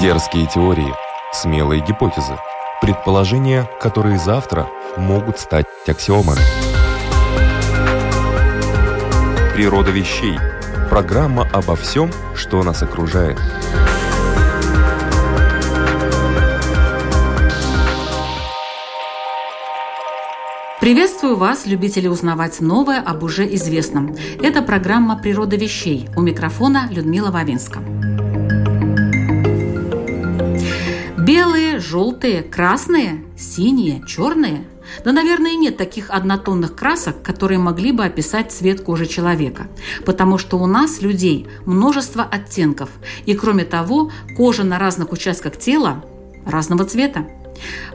Дерзкие теории, смелые гипотезы, предположения, которые завтра могут стать аксиомами. Природа вещей. Программа обо всем, что нас окружает. Приветствую вас, любители узнавать новое об уже известном. Это программа «Природа вещей». У микрофона Людмила Вавинска. Белые, желтые, красные, синие, черные – да, наверное, нет таких однотонных красок, которые могли бы описать цвет кожи человека. Потому что у нас, людей, множество оттенков. И кроме того, кожа на разных участках тела разного цвета.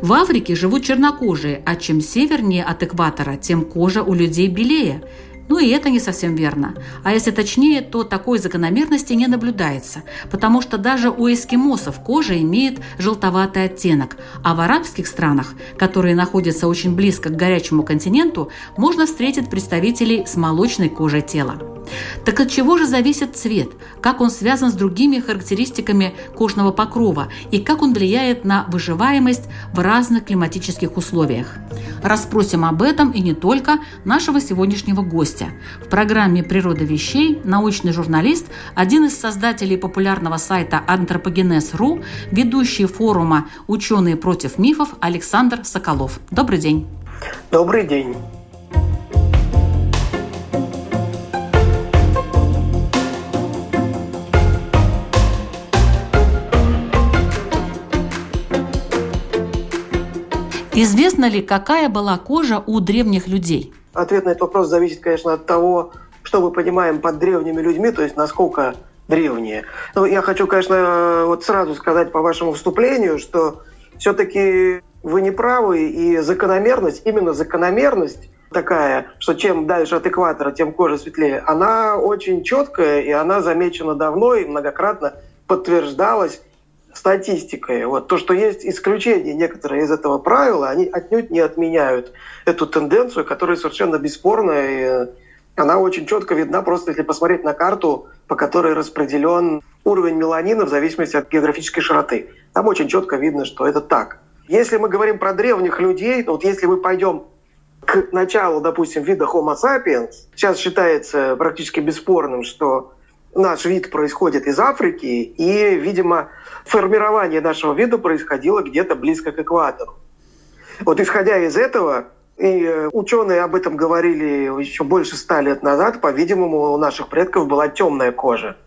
В Африке живут чернокожие, а чем севернее от экватора, тем кожа у людей белее – ну и это не совсем верно. А если точнее, то такой закономерности не наблюдается, потому что даже у эскимосов кожа имеет желтоватый оттенок, а в арабских странах, которые находятся очень близко к горячему континенту, можно встретить представителей с молочной кожей тела. Так от чего же зависит цвет? Как он связан с другими характеристиками кожного покрова и как он влияет на выживаемость в разных климатических условиях? Расспросим об этом и не только нашего сегодняшнего гостя. В программе «Природа вещей» научный журналист, один из создателей популярного сайта «Антропогенез.ру», ведущий форума «Ученые против мифов» Александр Соколов. Добрый день. Добрый день. Известно ли, какая была кожа у древних людей? Ответ на этот вопрос зависит, конечно, от того, что мы понимаем под древними людьми, то есть насколько древние. Но я хочу, конечно, вот сразу сказать по вашему вступлению, что все-таки вы не правы, и закономерность, именно закономерность такая, что чем дальше от экватора, тем кожа светлее, она очень четкая, и она замечена давно и многократно подтверждалась статистикой. Вот то, что есть исключения некоторые из этого правила, они отнюдь не отменяют эту тенденцию, которая совершенно бесспорная. И она очень четко видна, просто если посмотреть на карту, по которой распределен уровень меланина в зависимости от географической широты. Там очень четко видно, что это так. Если мы говорим про древних людей, вот если мы пойдем к началу, допустим, вида Homo sapiens, сейчас считается практически бесспорным, что наш вид происходит из Африки, и, видимо, формирование нашего вида происходило где-то близко к экватору. Вот исходя из этого, и э, ученые об этом говорили еще больше ста лет назад, по-видимому, у наших предков была темная кожа.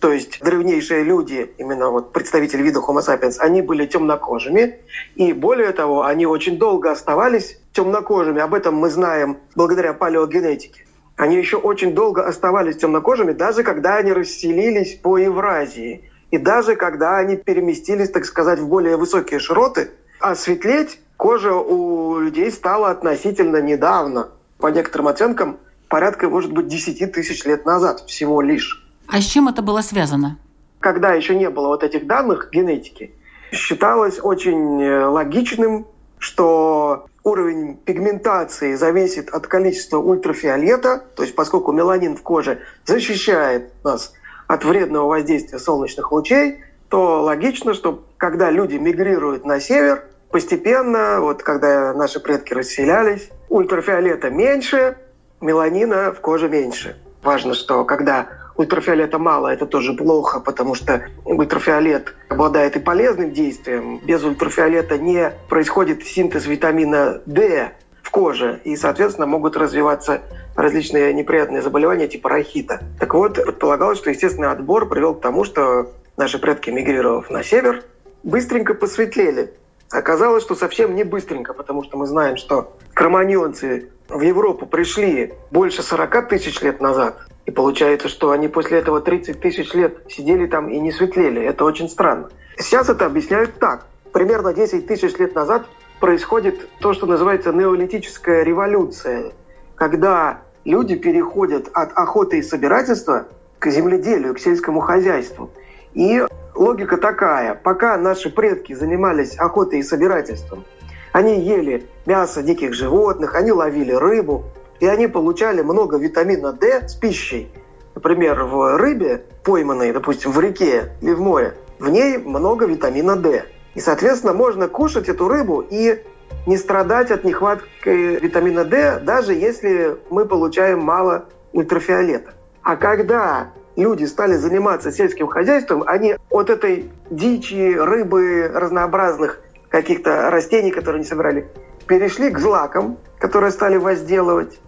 То есть древнейшие люди, именно вот представители вида Homo sapiens, они были темнокожими, и более того, они очень долго оставались темнокожими. Об этом мы знаем благодаря палеогенетике. Они еще очень долго оставались темнокожими, даже когда они расселились по Евразии. И даже когда они переместились, так сказать, в более высокие широты, а светлеть кожа у людей стала относительно недавно. По некоторым оценкам, порядка, может быть, 10 тысяч лет назад всего лишь. А с чем это было связано? Когда еще не было вот этих данных генетики, считалось очень э, логичным, что уровень пигментации зависит от количества ультрафиолета, то есть поскольку меланин в коже защищает нас от вредного воздействия солнечных лучей, то логично, что когда люди мигрируют на север, постепенно, вот когда наши предки расселялись, ультрафиолета меньше, меланина в коже меньше. Важно, что когда ультрафиолета мало, это тоже плохо, потому что ультрафиолет обладает и полезным действием. Без ультрафиолета не происходит синтез витамина D в коже, и, соответственно, могут развиваться различные неприятные заболевания типа рахита. Так вот, предполагалось, что естественный отбор привел к тому, что наши предки, мигрировав на север, быстренько посветлели. Оказалось, что совсем не быстренько, потому что мы знаем, что кроманьонцы в Европу пришли больше 40 тысяч лет назад. И получается, что они после этого 30 тысяч лет сидели там и не светлели. Это очень странно. Сейчас это объясняют так. Примерно 10 тысяч лет назад происходит то, что называется неолитическая революция, когда люди переходят от охоты и собирательства к земледелию, к сельскому хозяйству. И логика такая. Пока наши предки занимались охотой и собирательством, они ели мясо диких животных, они ловили рыбу, и они получали много витамина D с пищей. Например, в рыбе, пойманной, допустим, в реке или в море, в ней много витамина D. И, соответственно, можно кушать эту рыбу и не страдать от нехватки витамина D, даже если мы получаем мало ультрафиолета. А когда люди стали заниматься сельским хозяйством, они от этой дичи, рыбы, разнообразных каких-то растений, которые они собирали, перешли к злакам, которые стали возделывать.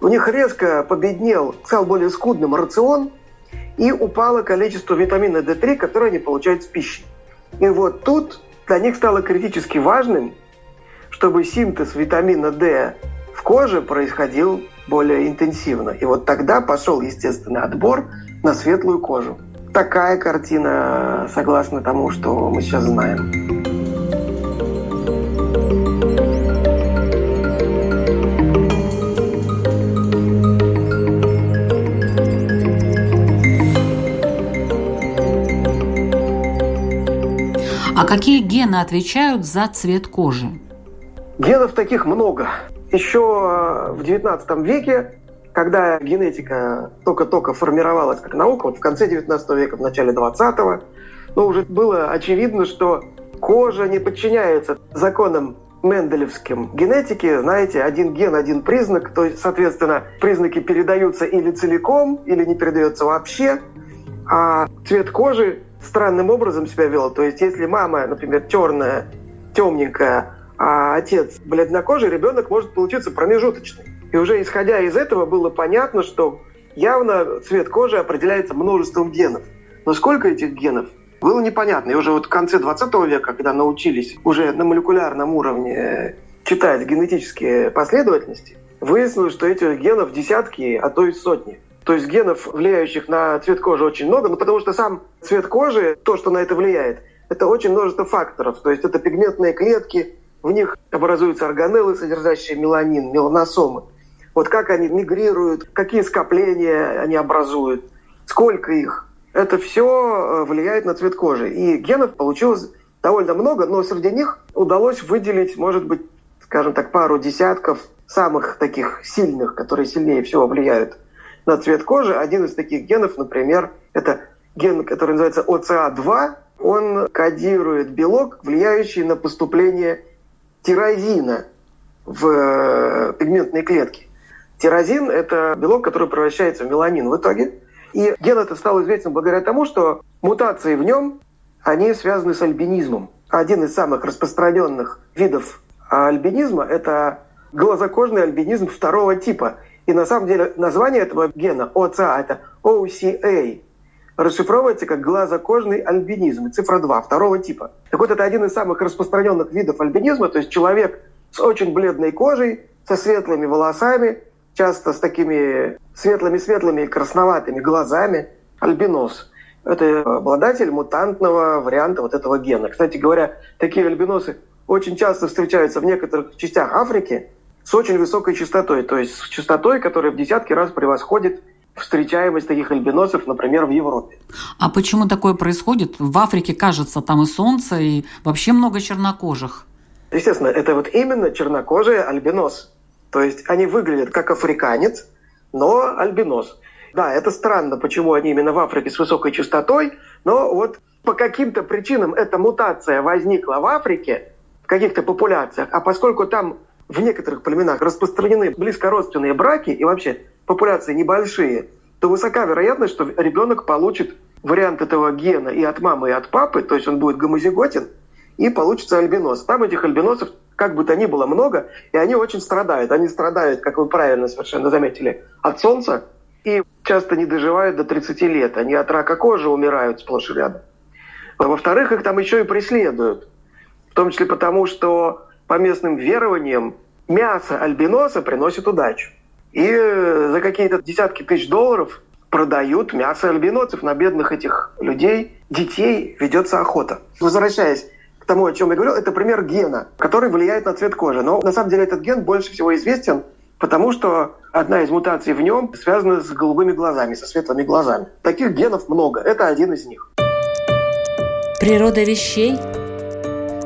У них резко победнел, стал более скудным рацион, и упало количество витамина D3, которое они получают с пищей. И вот тут для них стало критически важным, чтобы синтез витамина D в коже происходил более интенсивно. И вот тогда пошел естественный отбор на светлую кожу. Такая картина, согласно тому, что мы сейчас знаем. Какие гены отвечают за цвет кожи? Генов таких много. Еще в XIX веке когда генетика только-только формировалась как наука, вот в конце 19 века, в начале 20-го, ну, уже было очевидно, что кожа не подчиняется законам менделевским генетики, знаете, один ген, один признак, то есть, соответственно, признаки передаются или целиком, или не передаются вообще, а цвет кожи странным образом себя вел. То есть, если мама, например, черная, темненькая, а отец бледнокожий, ребенок может получиться промежуточный. И уже исходя из этого было понятно, что явно цвет кожи определяется множеством генов. Но сколько этих генов, было непонятно. И уже вот в конце 20 века, когда научились уже на молекулярном уровне э, читать генетические последовательности, выяснилось, что этих генов десятки, а то и сотни. То есть генов, влияющих на цвет кожи, очень много, но потому что сам цвет кожи, то, что на это влияет, это очень множество факторов. То есть это пигментные клетки, в них образуются органеллы, содержащие меланин, меланосомы вот как они мигрируют, какие скопления они образуют, сколько их. Это все э, влияет на цвет кожи. И генов получилось довольно много, но среди них удалось выделить, может быть, скажем так, пару десятков самых таких сильных, которые сильнее всего влияют на цвет кожи. Один из таких генов, например, это ген, который называется ОЦА-2. Он кодирует белок, влияющий на поступление тирозина в э, пигментные клетки. Тирозин – это белок, который превращается в меланин в итоге. И ген этот стал известен благодаря тому, что мутации в нем, они связаны с альбинизмом. Один из самых распространенных видов альбинизма – это глазокожный альбинизм второго типа. И на самом деле название этого гена ОЦА – это OCA, расшифровывается как глазокожный альбинизм, цифра 2, второго типа. Так вот, это один из самых распространенных видов альбинизма, то есть человек с очень бледной кожей, со светлыми волосами, часто с такими светлыми-светлыми красноватыми глазами, альбинос. Это обладатель мутантного варианта вот этого гена. Кстати говоря, такие альбиносы очень часто встречаются в некоторых частях Африки с очень высокой частотой, то есть с частотой, которая в десятки раз превосходит встречаемость таких альбиносов, например, в Европе. А почему такое происходит? В Африке, кажется, там и солнце, и вообще много чернокожих. Естественно, это вот именно чернокожие альбинос. То есть они выглядят как африканец, но альбинос. Да, это странно, почему они именно в Африке с высокой частотой, но вот по каким-то причинам эта мутация возникла в Африке, в каких-то популяциях, а поскольку там в некоторых племенах распространены близкородственные браки и вообще популяции небольшие, то высока вероятность, что ребенок получит вариант этого гена и от мамы, и от папы, то есть он будет гомозиготен, и получится альбинос. Там этих альбиносов как бы то ни было много, и они очень страдают. Они страдают, как вы правильно совершенно заметили, от солнца и часто не доживают до 30 лет. Они от рака кожи умирают сплошь и рядом. А во-вторых, их там еще и преследуют. В том числе потому, что по местным верованиям мясо альбиноса приносит удачу. И за какие-то десятки тысяч долларов продают мясо альбиносов на бедных этих людей, детей ведется охота. Возвращаясь тому, о чем я говорил, это пример гена, который влияет на цвет кожи. Но на самом деле этот ген больше всего известен, потому что одна из мутаций в нем связана с голубыми глазами, со светлыми глазами. Таких генов много. Это один из них. Природа вещей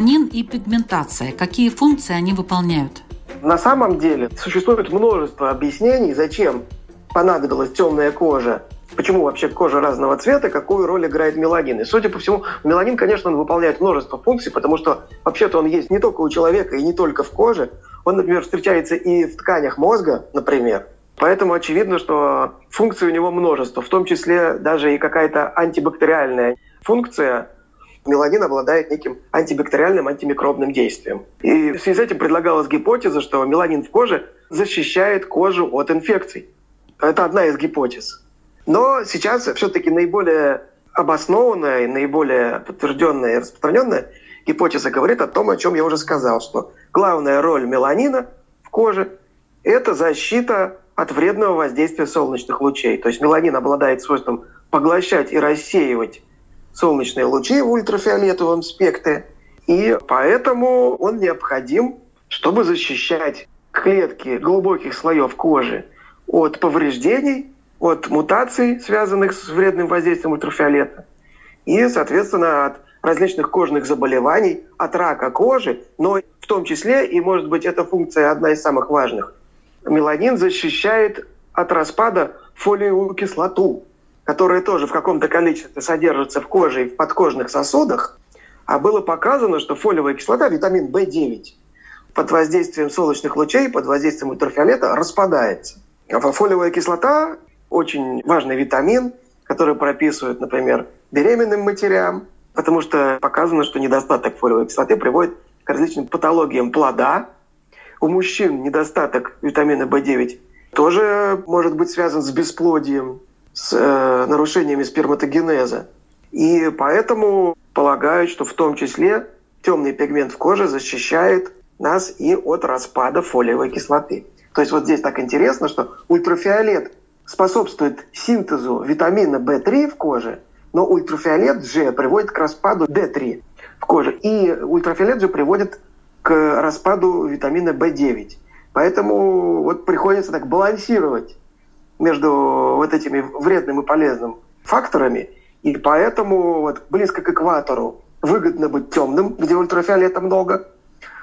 Меланин и пигментация. Какие функции они выполняют? На самом деле существует множество объяснений, зачем понадобилась темная кожа почему вообще кожа разного цвета, какую роль играет меланин. И, судя по всему, меланин, конечно, он выполняет множество функций, потому что вообще-то он есть не только у человека и не только в коже. Он, например, встречается и в тканях мозга, например. Поэтому очевидно, что функций у него множество, в том числе даже и какая-то антибактериальная функция. Меланин обладает неким антибактериальным, антимикробным действием. И в связи с этим предлагалась гипотеза, что меланин в коже защищает кожу от инфекций. Это одна из гипотез. Но сейчас все-таки наиболее обоснованная и наиболее подтвержденная и распространенная гипотеза говорит о том, о чем я уже сказал, что главная роль меланина в коже – это защита от вредного воздействия солнечных лучей. То есть меланин обладает свойством поглощать и рассеивать солнечные лучи в ультрафиолетовом спектре, и поэтому он необходим, чтобы защищать клетки глубоких слоев кожи от повреждений от мутаций, связанных с вредным воздействием ультрафиолета, и, соответственно, от различных кожных заболеваний, от рака кожи, но в том числе, и, может быть, эта функция одна из самых важных, меланин защищает от распада фолиевую кислоту, которая тоже в каком-то количестве содержится в коже и в подкожных сосудах, а было показано, что фолиевая кислота, витамин В9, под воздействием солнечных лучей, под воздействием ультрафиолета распадается. А фолиевая кислота очень важный витамин, который прописывают, например, беременным матерям, потому что показано, что недостаток фолиевой кислоты приводит к различным патологиям плода. У мужчин недостаток витамина В9 тоже может быть связан с бесплодием, с э, нарушениями сперматогенеза. И поэтому полагают, что в том числе темный пигмент в коже защищает нас и от распада фолиевой кислоты. То есть вот здесь так интересно, что ультрафиолет способствует синтезу витамина В3 в коже, но ультрафиолет же приводит к распаду D3 в коже. И ультрафиолет же приводит к распаду витамина В9. Поэтому вот приходится так балансировать между вот этими вредным и полезным факторами. И поэтому вот близко к экватору выгодно быть темным, где ультрафиолета много.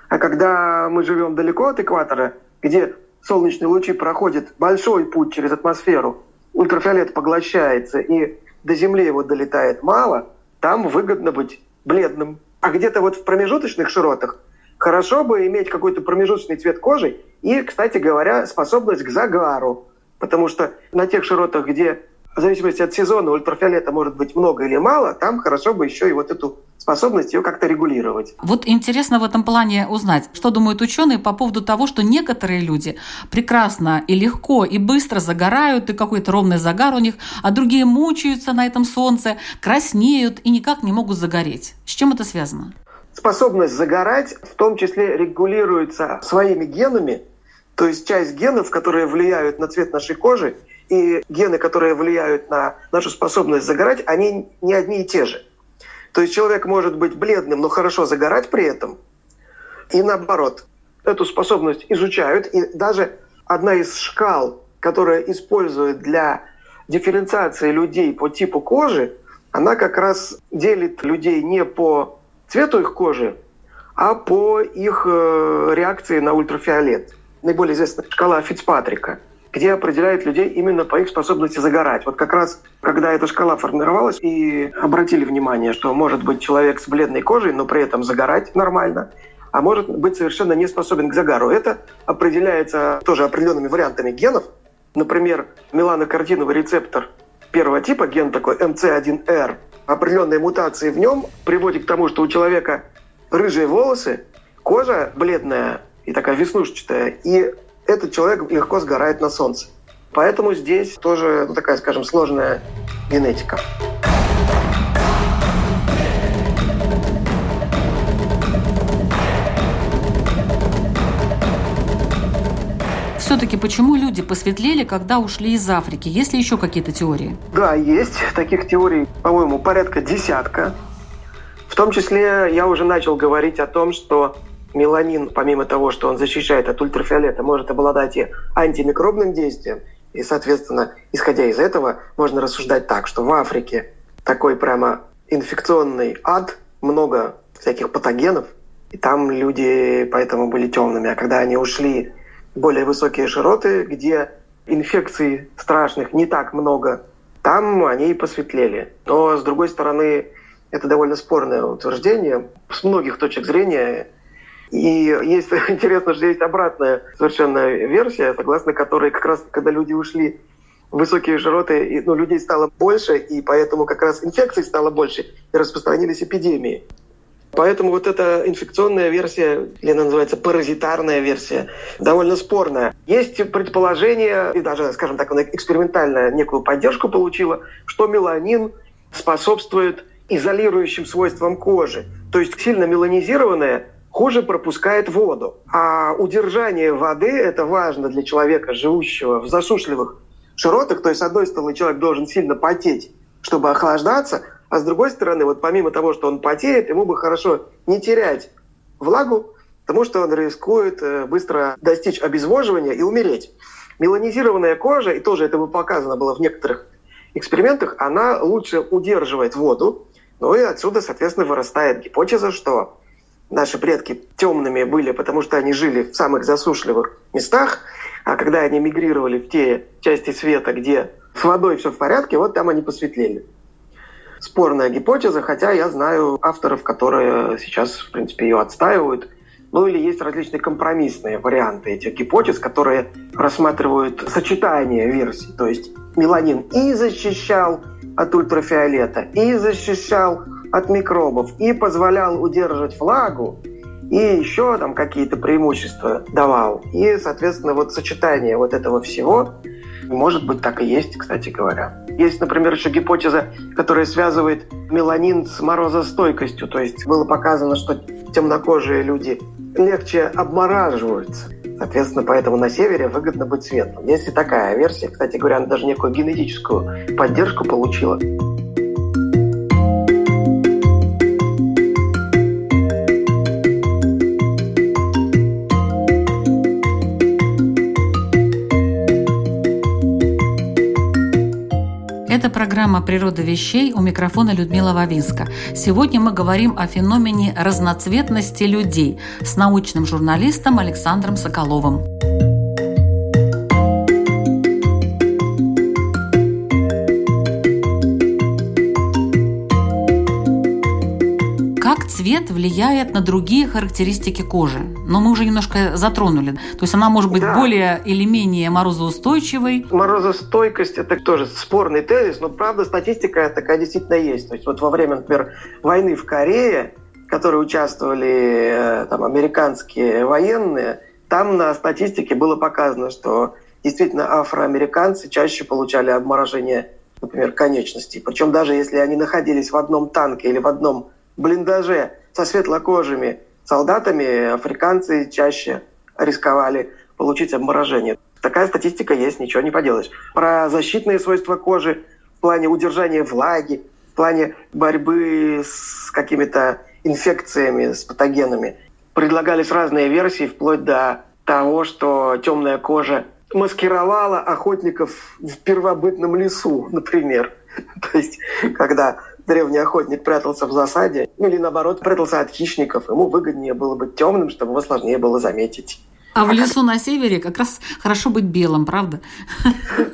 А когда мы живем далеко от экватора, где солнечные лучи проходят большой путь через атмосферу, ультрафиолет поглощается и до Земли его долетает мало, там выгодно быть бледным. А где-то вот в промежуточных широтах хорошо бы иметь какой-то промежуточный цвет кожи и, кстати говоря, способность к загару. Потому что на тех широтах, где в зависимости от сезона ультрафиолета может быть много или мало, там хорошо бы еще и вот эту способность ее как-то регулировать. Вот интересно в этом плане узнать, что думают ученые по поводу того, что некоторые люди прекрасно и легко и быстро загорают, и какой-то ровный загар у них, а другие мучаются на этом солнце, краснеют и никак не могут загореть. С чем это связано? Способность загорать в том числе регулируется своими генами, то есть часть генов, которые влияют на цвет нашей кожи, и гены, которые влияют на нашу способность загорать, они не одни и те же. То есть человек может быть бледным, но хорошо загорать при этом. И наоборот, эту способность изучают. И даже одна из шкал, которая использует для дифференциации людей по типу кожи, она как раз делит людей не по цвету их кожи, а по их э, реакции на ультрафиолет. Наиболее известная шкала Фицпатрика – где определяют людей именно по их способности загорать. Вот как раз, когда эта шкала формировалась, и обратили внимание, что может быть человек с бледной кожей, но при этом загорать нормально, а может быть совершенно не способен к загару. Это определяется тоже определенными вариантами генов. Например, меланокартиновый рецептор первого типа, ген такой MC1R, определенные мутации в нем приводят к тому, что у человека рыжие волосы, кожа бледная и такая веснушчатая, и этот человек легко сгорает на солнце. Поэтому здесь тоже ну, такая, скажем, сложная генетика. все-таки почему люди посветлели, когда ушли из Африки? Есть ли еще какие-то теории? Да, есть. Таких теорий, по-моему, порядка десятка. В том числе я уже начал говорить о том, что меланин, помимо того, что он защищает от ультрафиолета, может обладать и антимикробным действием. И, соответственно, исходя из этого, можно рассуждать так, что в Африке такой прямо инфекционный ад, много всяких патогенов, и там люди поэтому были темными. А когда они ушли в более высокие широты, где инфекций страшных не так много, там они и посветлели. Но, с другой стороны, это довольно спорное утверждение с многих точек зрения. И есть интересно, что есть обратная совершенно версия, согласно которой как раз когда люди ушли высокие широты, ну, людей стало больше, и поэтому как раз инфекций стало больше, и распространились эпидемии. Поэтому вот эта инфекционная версия, или она называется паразитарная версия, довольно спорная. Есть предположение, и даже, скажем так, она экспериментально некую поддержку получила, что меланин способствует изолирующим свойствам кожи. То есть сильно меланизированная хуже пропускает воду. А удержание воды – это важно для человека, живущего в засушливых широтах. То есть, с одной стороны, человек должен сильно потеть, чтобы охлаждаться – а с другой стороны, вот помимо того, что он потеет, ему бы хорошо не терять влагу, потому что он рискует э, быстро достичь обезвоживания и умереть. Меланизированная кожа, и тоже это показано было в некоторых экспериментах, она лучше удерживает воду, ну и отсюда, соответственно, вырастает гипотеза, что наши предки темными были, потому что они жили в самых засушливых местах, а когда они мигрировали в те части света, где с водой все в порядке, вот там они посветлели спорная гипотеза, хотя я знаю авторов, которые сейчас, в принципе, ее отстаивают. Ну или есть различные компромиссные варианты этих гипотез, которые рассматривают сочетание версий. То есть меланин и защищал от ультрафиолета, и защищал от микробов, и позволял удерживать влагу, и еще там какие-то преимущества давал. И, соответственно, вот сочетание вот этого всего может быть, так и есть, кстати говоря. Есть, например, еще гипотеза, которая связывает меланин с морозостойкостью. То есть было показано, что темнокожие люди легче обмораживаются. Соответственно, поэтому на севере выгодно быть светлым. Есть и такая версия. Кстати говоря, она даже некую генетическую поддержку получила. Программа «Природа вещей» у микрофона Людмила Вавинска. Сегодня мы говорим о феномене разноцветности людей с научным журналистом Александром Соколовым. Цвет влияет на другие характеристики кожи. Но мы уже немножко затронули. То есть она может быть да. более или менее морозоустойчивой. Морозостойкость – это тоже спорный тезис, но правда статистика такая действительно есть. То есть вот во время, например, войны в Корее, в которой участвовали э, там, американские военные, там на статистике было показано, что действительно афроамериканцы чаще получали обморожение, например, конечностей. Причем даже если они находились в одном танке или в одном блиндаже со светлокожими солдатами африканцы чаще рисковали получить обморожение. Такая статистика есть, ничего не поделаешь. Про защитные свойства кожи в плане удержания влаги, в плане борьбы с какими-то инфекциями, с патогенами. Предлагались разные версии, вплоть до того, что темная кожа маскировала охотников в первобытном лесу, например. То есть, когда древний охотник прятался в засаде, или наоборот, прятался от хищников, ему выгоднее было быть темным, чтобы его сложнее было заметить. А в лесу на севере как раз хорошо быть белым, правда?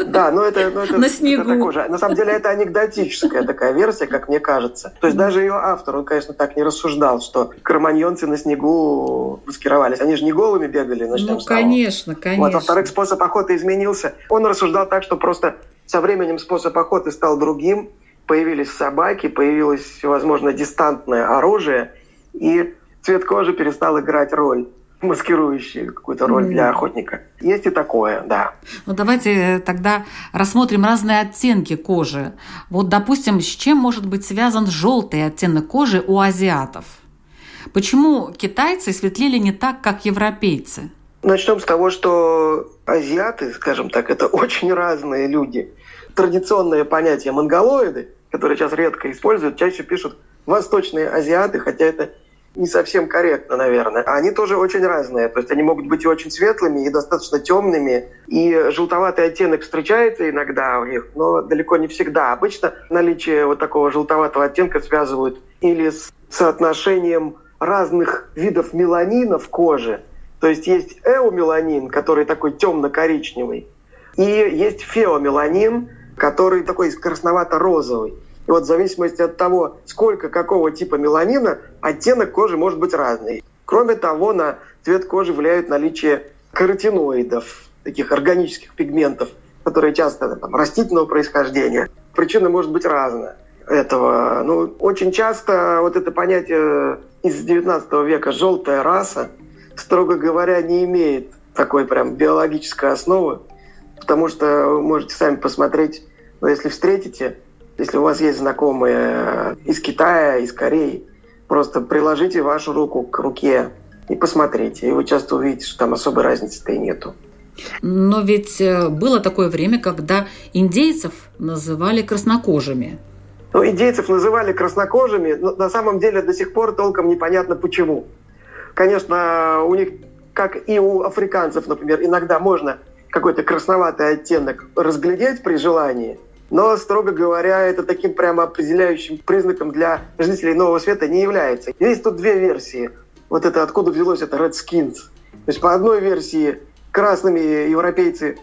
Да, но это, но это, на снегу. Это такое же. На самом деле это анекдотическая такая версия, как мне кажется. То есть даже ее автор, он, конечно, так не рассуждал, что кроманьонцы на снегу маскировались. Они же не голыми бегали, начнем Ну, конечно, конечно. Вот, во-вторых, способ охоты изменился. Он рассуждал так, что просто со временем способ охоты стал другим, появились собаки, появилось, возможно, дистантное оружие, и цвет кожи перестал играть роль маскирующую какую-то роль mm. для охотника. Есть и такое, да. Ну давайте э, тогда рассмотрим разные оттенки кожи. Вот, допустим, с чем может быть связан желтый оттенок кожи у азиатов? Почему китайцы светлели не так, как европейцы? Начнем с того, что азиаты, скажем так, это очень разные люди традиционное понятие монголоиды, которое сейчас редко используют, чаще пишут восточные азиаты, хотя это не совсем корректно, наверное. Они тоже очень разные. То есть они могут быть и очень светлыми, и достаточно темными. И желтоватый оттенок встречается иногда у них, но далеко не всегда. Обычно наличие вот такого желтоватого оттенка связывают или с соотношением разных видов меланина в коже. То есть есть эомеланин, который такой темно-коричневый, и есть феомеланин, который такой красновато-розовый. И вот в зависимости от того, сколько какого типа меланина, оттенок кожи может быть разный. Кроме того, на цвет кожи влияет наличие каротиноидов, таких органических пигментов, которые часто там, растительного происхождения. Причина может быть разная этого. Ну, очень часто вот это понятие из 19 века «желтая раса», строго говоря, не имеет такой прям биологической основы, потому что вы можете сами посмотреть, но если встретите если у вас есть знакомые э, из Китая, из Кореи, просто приложите вашу руку к руке и посмотрите, и вы часто увидите, что там особой разницы-то и нету. Но ведь э, было такое время, когда индейцев называли краснокожими. Ну, индейцев называли краснокожими, но на самом деле до сих пор толком непонятно почему. Конечно, у них, как и у африканцев, например, иногда можно какой-то красноватый оттенок разглядеть при желании – но, строго говоря, это таким прямо определяющим признаком для жителей Нового Света не является. Есть тут две версии. Вот это откуда взялось это Redskins. То есть по одной версии красными европейцы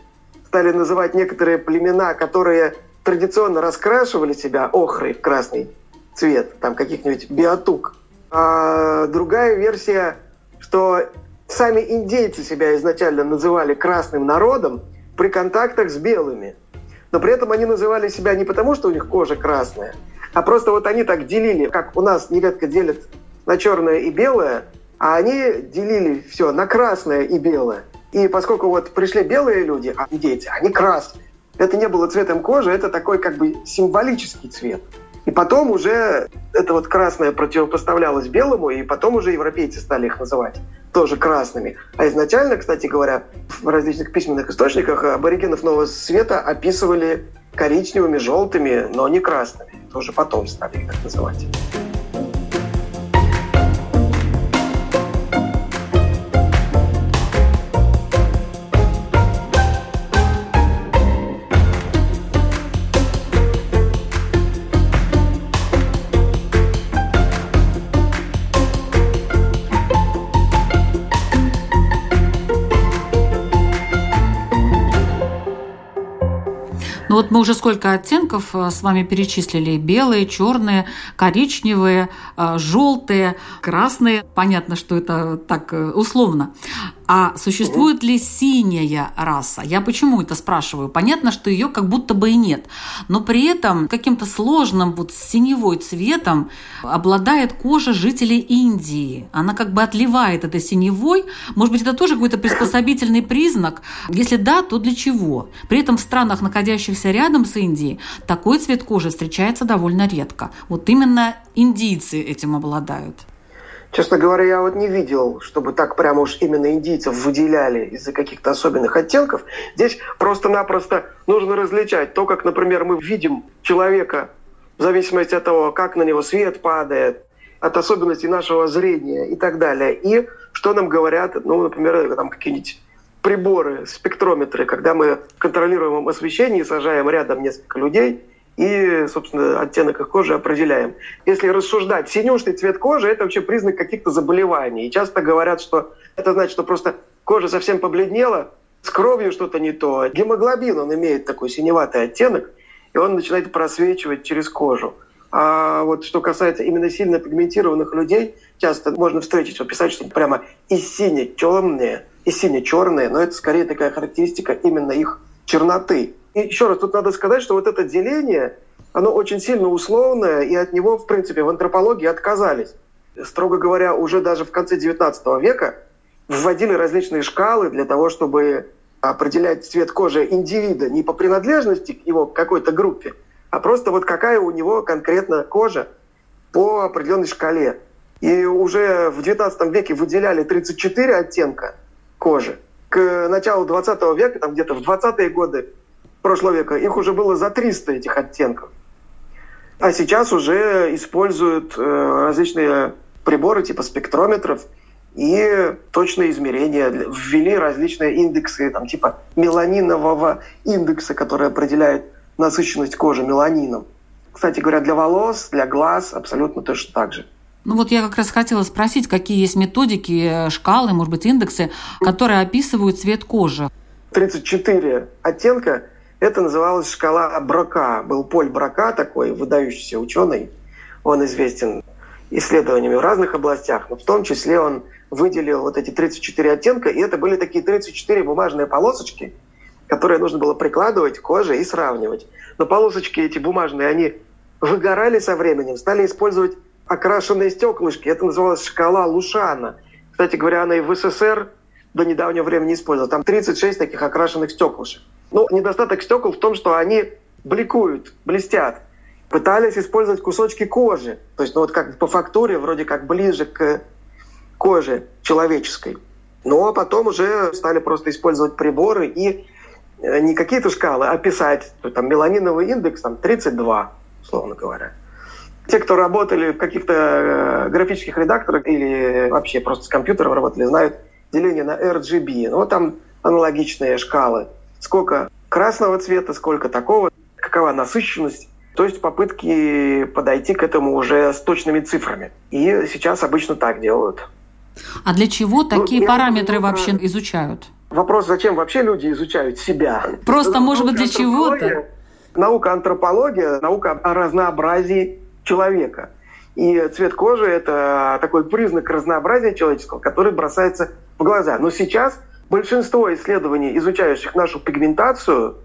стали называть некоторые племена, которые традиционно раскрашивали себя охрой в красный цвет, там каких-нибудь биотук. А другая версия, что сами индейцы себя изначально называли красным народом при контактах с белыми но при этом они называли себя не потому, что у них кожа красная, а просто вот они так делили, как у нас нередко делят на черное и белое, а они делили все на красное и белое. И поскольку вот пришли белые люди, а индейцы, они красные. Это не было цветом кожи, это такой как бы символический цвет. И потом уже это вот красное противопоставлялось белому, и потом уже европейцы стали их называть тоже красными. А изначально, кстати говоря, в различных письменных источниках аборигенов Нового Света описывали коричневыми, желтыми, но не красными. Тоже потом стали их называть. Вот мы уже сколько оттенков э, с вами перечислили. Белые, черные, коричневые, э, желтые, красные. Понятно, что это так э, условно. А существует ли синяя раса? Я почему это спрашиваю? Понятно, что ее как будто бы и нет. Но при этом каким-то сложным вот синевой цветом обладает кожа жителей Индии. Она как бы отливает это синевой. Может быть, это тоже какой-то приспособительный признак? Если да, то для чего? При этом в странах, находящихся рядом с Индией, такой цвет кожи встречается довольно редко. Вот именно индийцы этим обладают. Честно говоря, я вот не видел, чтобы так прямо уж именно индийцев выделяли из-за каких-то особенных оттенков. Здесь просто-напросто нужно различать то, как, например, мы видим человека в зависимости от того, как на него свет падает, от особенностей нашего зрения и так далее. И что нам говорят, ну, например, там какие-нибудь приборы, спектрометры, когда мы в контролируемом освещении сажаем рядом несколько людей – и, собственно, оттенок их кожи определяем. Если рассуждать, синюшный цвет кожи – это вообще признак каких-то заболеваний. И часто говорят, что это значит, что просто кожа совсем побледнела, с кровью что-то не то. Гемоглобин, он имеет такой синеватый оттенок, и он начинает просвечивать через кожу. А вот что касается именно сильно пигментированных людей, часто можно встретить, что писать, что прямо и сине-темные, и сине-черные, но это скорее такая характеристика именно их черноты. И еще раз, тут надо сказать, что вот это деление, оно очень сильно условное, и от него, в принципе, в антропологии отказались. Строго говоря, уже даже в конце XIX века вводили различные шкалы для того, чтобы определять цвет кожи индивида не по принадлежности к его какой-то группе, а просто вот какая у него конкретно кожа по определенной шкале. И уже в XIX веке выделяли 34 оттенка кожи. К началу 20 века, там где-то в 20-е годы, прошлого века, их уже было за 300 этих оттенков. А сейчас уже используют э, различные приборы типа спектрометров и точные измерения. Ввели различные индексы, там, типа меланинового индекса, который определяет насыщенность кожи меланином. Кстати говоря, для волос, для глаз абсолютно точно так же. Ну вот я как раз хотела спросить, какие есть методики, э, шкалы, может быть, индексы, которые описывают цвет кожи. 34 оттенка – это называлась шкала Брока. Был Поль Брока, такой выдающийся ученый. Он известен исследованиями в разных областях, но в том числе он выделил вот эти 34 оттенка, и это были такие 34 бумажные полосочки, которые нужно было прикладывать к коже и сравнивать. Но полосочки эти бумажные, они выгорали со временем, стали использовать окрашенные стеклышки. Это называлось шкала Лушана. Кстати говоря, она и в СССР до недавнего времени использовалась. Там 36 таких окрашенных стеклышек. Ну, недостаток стекол в том, что они бликуют, блестят. Пытались использовать кусочки кожи. То есть, ну вот как по фактуре, вроде как ближе к коже человеческой. Ну а потом уже стали просто использовать приборы и э, не какие-то шкалы, а писать. Там меланиновый индекс там 32, условно говоря. Те, кто работали в каких-то э, графических редакторах или вообще просто с компьютером работали, знают деление на RGB. Ну, вот там аналогичные шкалы. Сколько красного цвета, сколько такого, какова насыщенность. То есть попытки подойти к этому уже с точными цифрами. И сейчас обычно так делают. А для чего ну, такие ну, параметры думаю, вообще изучают? Вопрос, зачем вообще люди изучают себя? Просто, может быть, для чего-то? Наука антропология, наука о разнообразии человека. И цвет кожи – это такой признак разнообразия человеческого, который бросается в глаза. Но сейчас большинство исследований, изучающих нашу пигментацию,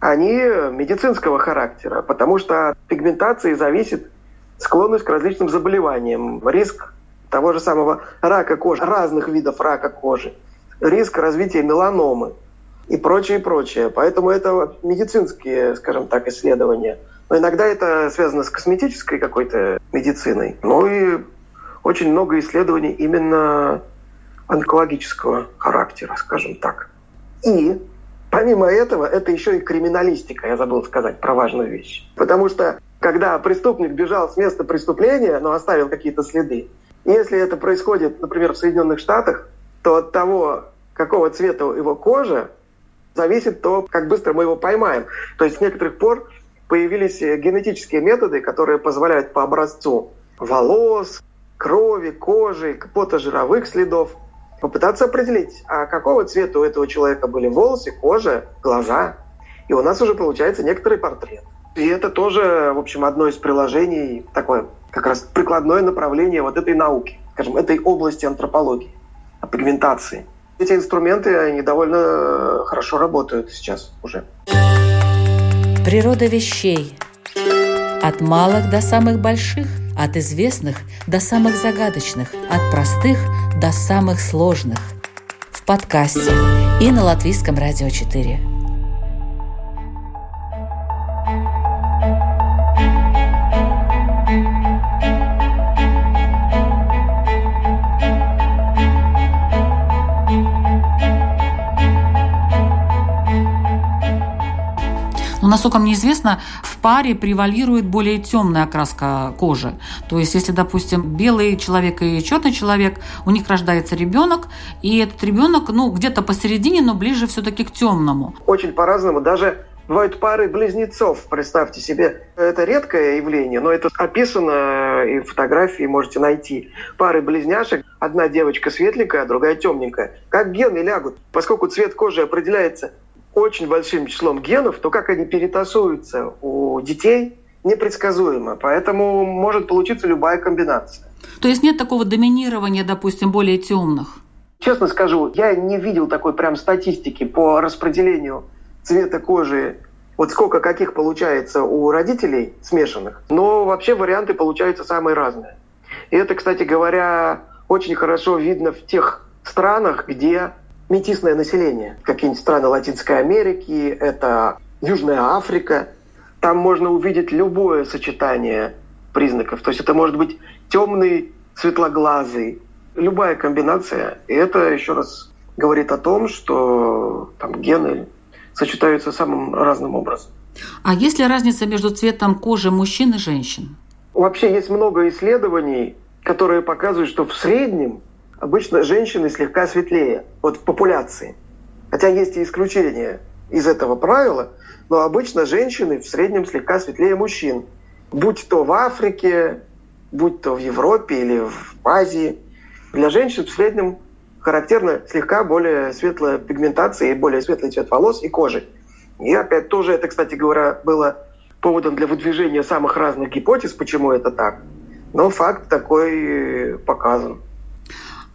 они медицинского характера, потому что от пигментации зависит склонность к различным заболеваниям, риск того же самого рака кожи, разных видов рака кожи, риск развития меланомы и прочее, прочее. Поэтому это медицинские, скажем так, исследования – но иногда это связано с косметической какой-то медициной. Ну и очень много исследований именно онкологического характера, скажем так. И помимо этого, это еще и криминалистика, я забыл сказать про важную вещь. Потому что когда преступник бежал с места преступления, но оставил какие-то следы, если это происходит, например, в Соединенных Штатах, то от того, какого цвета его кожа, зависит то, как быстро мы его поймаем. То есть с некоторых пор появились э, генетические методы, которые позволяют по образцу волос, крови, кожи, потожировых следов попытаться определить, а какого цвета у этого человека были волосы, кожа, глаза. И у нас уже получается некоторый портрет. И это тоже, в общем, одно из приложений, такое как раз прикладное направление вот этой науки, скажем, этой области антропологии, пигментации. Эти инструменты, они довольно э, хорошо работают сейчас уже. Природа вещей. От малых до самых больших, от известных до самых загадочных, от простых до самых сложных. В подкасте и на Латвийском радио 4. Насколько мне известно, в паре превалирует более темная окраска кожи. То есть, если, допустим, белый человек и черный человек, у них рождается ребенок, и этот ребенок, ну, где-то посередине, но ближе все-таки к темному. Очень по-разному. Даже Бывают пары близнецов, представьте себе. Это редкое явление, но это описано и фотографии можете найти. Пары близняшек, одна девочка светленькая, а другая темненькая. Как гены лягут, поскольку цвет кожи определяется очень большим числом генов, то как они перетасуются у детей, непредсказуемо. Поэтому может получиться любая комбинация. То есть нет такого доминирования, допустим, более темных? Честно скажу, я не видел такой прям статистики по распределению цвета кожи вот сколько каких получается у родителей смешанных, но вообще варианты получаются самые разные. И это, кстати говоря, очень хорошо видно в тех странах, где метисное население. Какие-нибудь страны Латинской Америки, это Южная Африка. Там можно увидеть любое сочетание признаков. То есть это может быть темный, светлоглазый, любая комбинация. И это еще раз говорит о том, что там гены сочетаются самым разным образом. А есть ли разница между цветом кожи мужчин и женщин? Вообще есть много исследований которые показывают, что в среднем обычно женщины слегка светлее, вот популяции. Хотя есть и исключения из этого правила, но обычно женщины в среднем слегка светлее мужчин. Будь то в Африке, будь то в Европе или в Азии. Для женщин в среднем характерна слегка более светлая пигментация и более светлый цвет волос и кожи. И опять тоже это, кстати говоря, было поводом для выдвижения самых разных гипотез, почему это так. Но факт такой показан.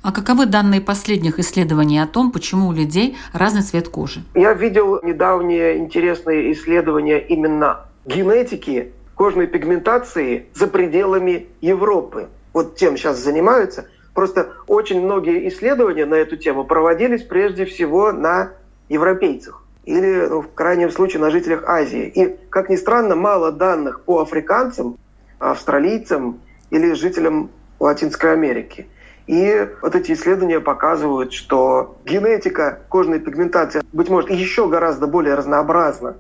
А каковы данные последних исследований о том, почему у людей разный цвет кожи? Я видел недавние интересные исследования именно генетики кожной пигментации за пределами Европы. Вот тем сейчас занимаются. Просто очень многие исследования на эту тему проводились прежде всего на европейцах или, ну, в крайнем случае, на жителях Азии. И, как ни странно, мало данных по африканцам, австралийцам или жителям Латинской Америки. И вот эти исследования показывают, что генетика кожной пигментации, быть может, еще гораздо более разнообразна,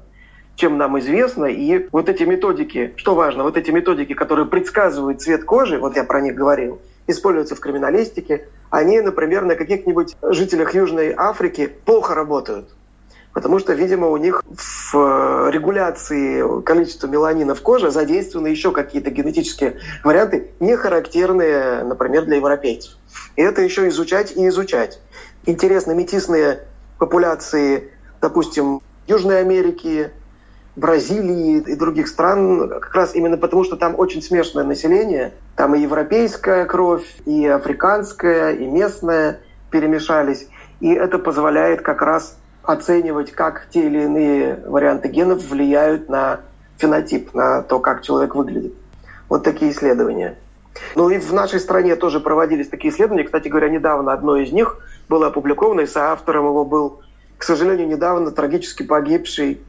чем нам известно. И вот эти методики, что важно, вот эти методики, которые предсказывают цвет кожи, вот я про них говорил, используются в криминалистике, они, например, на каких-нибудь жителях Южной Африки плохо работают потому что, видимо, у них в э, регуляции количества меланина в коже задействованы еще какие-то генетические варианты, не характерные, например, для европейцев. И это еще изучать и изучать. Интересно, метисные популяции, допустим, Южной Америки, Бразилии и других стран, как раз именно потому, что там очень смешанное население. Там и европейская кровь, и африканская, и местная перемешались. И это позволяет как раз оценивать, как те или иные варианты генов влияют на фенотип, на то, как человек выглядит. Вот такие исследования. Ну и в нашей стране тоже проводились такие исследования. Кстати говоря, недавно одно из них было опубликовано, и соавтором его был, к сожалению, недавно трагически погибший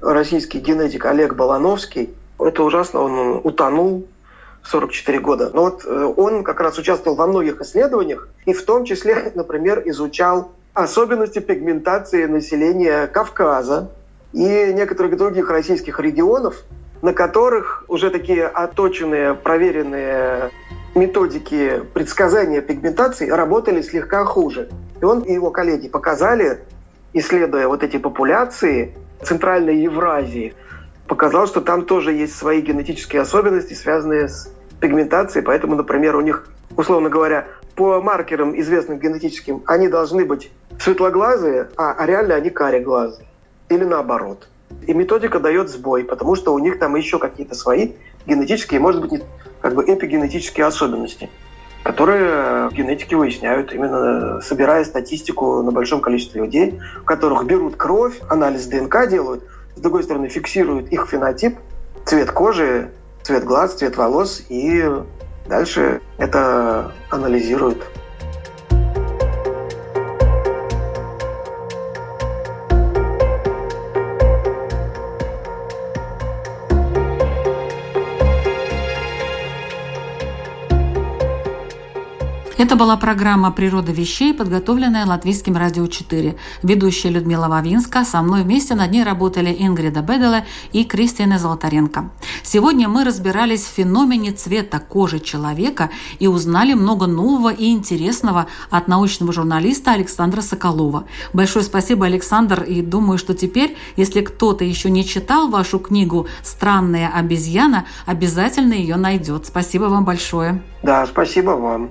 российский генетик Олег Балановский. Это ужасно, он утонул 44 года. Но вот э, он как раз участвовал во многих исследованиях, и в том числе, например, изучал особенности пигментации населения Кавказа и некоторых других российских регионов, на которых уже такие оточенные, проверенные методики предсказания пигментации работали слегка хуже. И он и его коллеги показали, исследуя вот эти популяции Центральной Евразии, показал, что там тоже есть свои генетические особенности, связанные с пигментацией. Поэтому, например, у них, условно говоря, по маркерам известным генетическим, они должны быть светлоглазые, а, а реально они кареглазые. Или наоборот. И методика дает сбой, потому что у них там еще какие-то свои генетические, может быть, как бы эпигенетические особенности, которые генетики выясняют, именно собирая статистику на большом количестве людей, у которых берут кровь, анализ ДНК делают, с другой стороны фиксируют их фенотип, цвет кожи, цвет глаз, цвет волос и Дальше это анализируют Это была программа «Природа вещей», подготовленная Латвийским радио 4. Ведущая Людмила Вавинска, со мной вместе над ней работали Ингрида Беделе и Кристина Золотаренко. Сегодня мы разбирались в феномене цвета кожи человека и узнали много нового и интересного от научного журналиста Александра Соколова. Большое спасибо, Александр, и думаю, что теперь, если кто-то еще не читал вашу книгу «Странная обезьяна», обязательно ее найдет. Спасибо вам большое. Да, спасибо вам.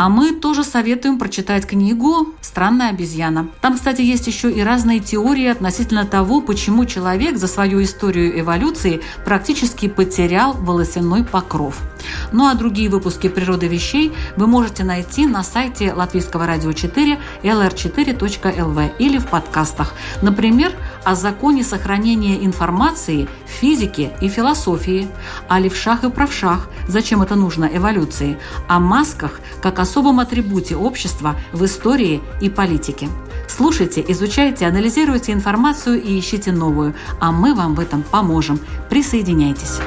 А мы тоже советуем прочитать книгу «Странная обезьяна». Там, кстати, есть еще и разные теории относительно того, почему человек за свою историю эволюции практически потерял волосяной покров. Ну а другие выпуски «Природы вещей» вы можете найти на сайте Латвийского радио 4 lr4.lv или в подкастах. Например, о законе сохранения информации в физике и философии, о левшах и правшах, зачем это нужно эволюции, о масках как особом атрибуте общества в истории и политике. Слушайте, изучайте, анализируйте информацию и ищите новую, а мы вам в этом поможем. Присоединяйтесь.